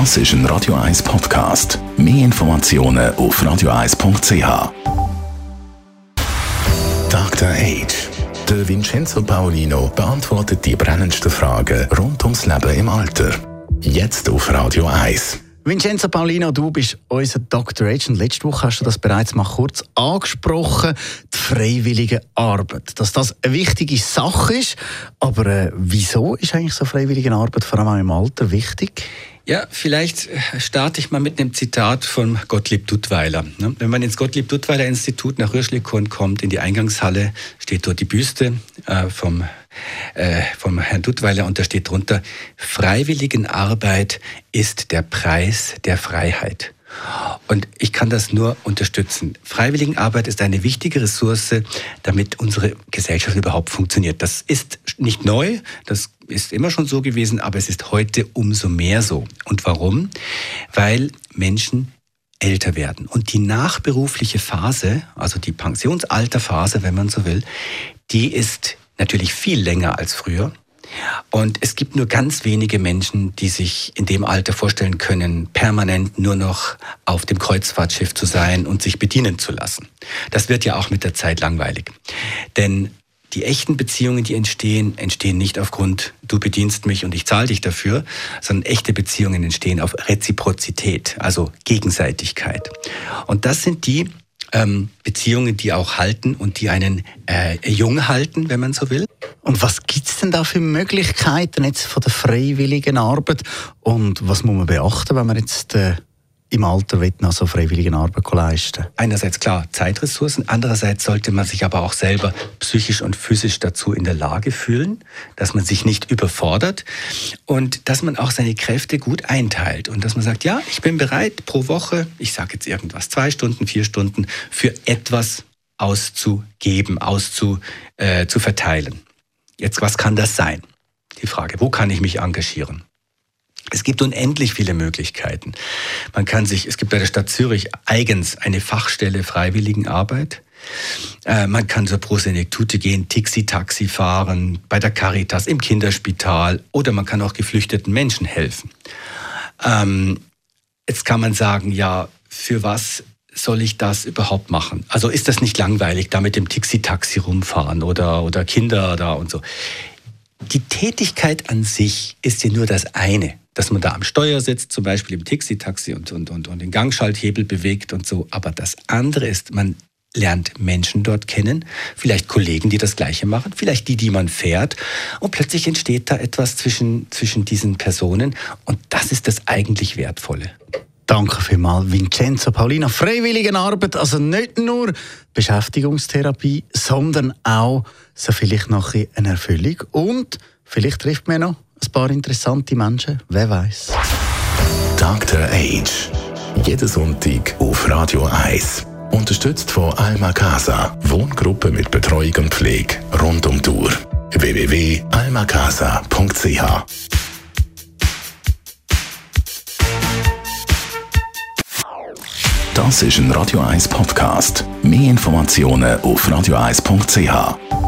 Das ist ein Radio 1 Podcast. Mehr Informationen auf radio1.ch. Dr. Age. Der Vincenzo Paolino beantwortet die brennendsten Fragen rund ums Leben im Alter. Jetzt auf Radio 1. Vincenzo Paulino, du bist unser Dr. Agent. Letzte Woche hast du das bereits mal kurz angesprochen, die freiwillige Arbeit. Dass das eine wichtige Sache ist. Aber äh, wieso ist eigentlich so freiwillige Arbeit vor allem auch im Alter wichtig? Ja, vielleicht äh, starte ich mal mit einem Zitat von Gottlieb Duttweiler. Ne? Wenn man ins Gottlieb Duttweiler Institut nach Röschlikon kommt, in die Eingangshalle, steht dort die Büste äh, vom äh, vom Herrn Duttweiler und da steht drunter, Freiwilligenarbeit ist der Preis der Freiheit. Und ich kann das nur unterstützen. Freiwilligenarbeit ist eine wichtige Ressource, damit unsere Gesellschaft überhaupt funktioniert. Das ist nicht neu, das ist immer schon so gewesen, aber es ist heute umso mehr so. Und warum? Weil Menschen älter werden. Und die nachberufliche Phase, also die Pensionsalterphase, wenn man so will, die ist natürlich viel länger als früher. Und es gibt nur ganz wenige Menschen, die sich in dem Alter vorstellen können, permanent nur noch auf dem Kreuzfahrtschiff zu sein und sich bedienen zu lassen. Das wird ja auch mit der Zeit langweilig. Denn die echten Beziehungen, die entstehen, entstehen nicht aufgrund, du bedienst mich und ich zahle dich dafür, sondern echte Beziehungen entstehen auf Reziprozität, also Gegenseitigkeit. Und das sind die ähm, Beziehungen, die auch halten und die einen äh, jung halten, wenn man so will. Und was gibt es denn da für Möglichkeiten jetzt von der freiwilligen Arbeit? Und was muss man beachten, wenn man jetzt äh, im Alter noch so freiwillige Arbeit leisten Einerseits klar Zeitressourcen, andererseits sollte man sich aber auch selber psychisch und physisch dazu in der Lage fühlen, dass man sich nicht überfordert und dass man auch seine Kräfte gut einteilt und dass man sagt, ja, ich bin bereit pro Woche, ich sage jetzt irgendwas, zwei Stunden, vier Stunden für etwas auszugeben, auszu, äh, zu verteilen. Jetzt, was kann das sein? Die Frage, wo kann ich mich engagieren? Es gibt unendlich viele Möglichkeiten. Man kann sich, es gibt bei der Stadt Zürich eigens eine Fachstelle Freiwilligenarbeit. Äh, man kann zur Prosenektute gehen, Tixi-Taxi fahren, bei der Caritas, im Kinderspital oder man kann auch geflüchteten Menschen helfen. Ähm, jetzt kann man sagen, ja, für was soll ich das überhaupt machen? Also ist das nicht langweilig, da mit dem Tixi-Taxi rumfahren oder, oder Kinder da und so? Die Tätigkeit an sich ist ja nur das eine dass man da am Steuer sitzt, zum Beispiel im Tixi-Taxi und, und, und, und den Gangschalthebel bewegt und so. Aber das andere ist, man lernt Menschen dort kennen, vielleicht Kollegen, die das Gleiche machen, vielleicht die, die man fährt. Und plötzlich entsteht da etwas zwischen, zwischen diesen Personen. Und das ist das eigentlich Wertvolle. Danke vielmals, Vincenzo Paulina. Freiwilligenarbeit, also nicht nur Beschäftigungstherapie, sondern auch so vielleicht noch eine Erfüllung. Und vielleicht trifft man noch ein paar interessante Menschen, wer weiß. Dr. Age. Jeden Sonntag auf Radio 1. Unterstützt von Alma Casa. Wohngruppe mit Betreuung und Pflege rund um Tour. www.almacasa.ch Das ist ein Radio 1 Podcast. Mehr Informationen auf radio1.ch.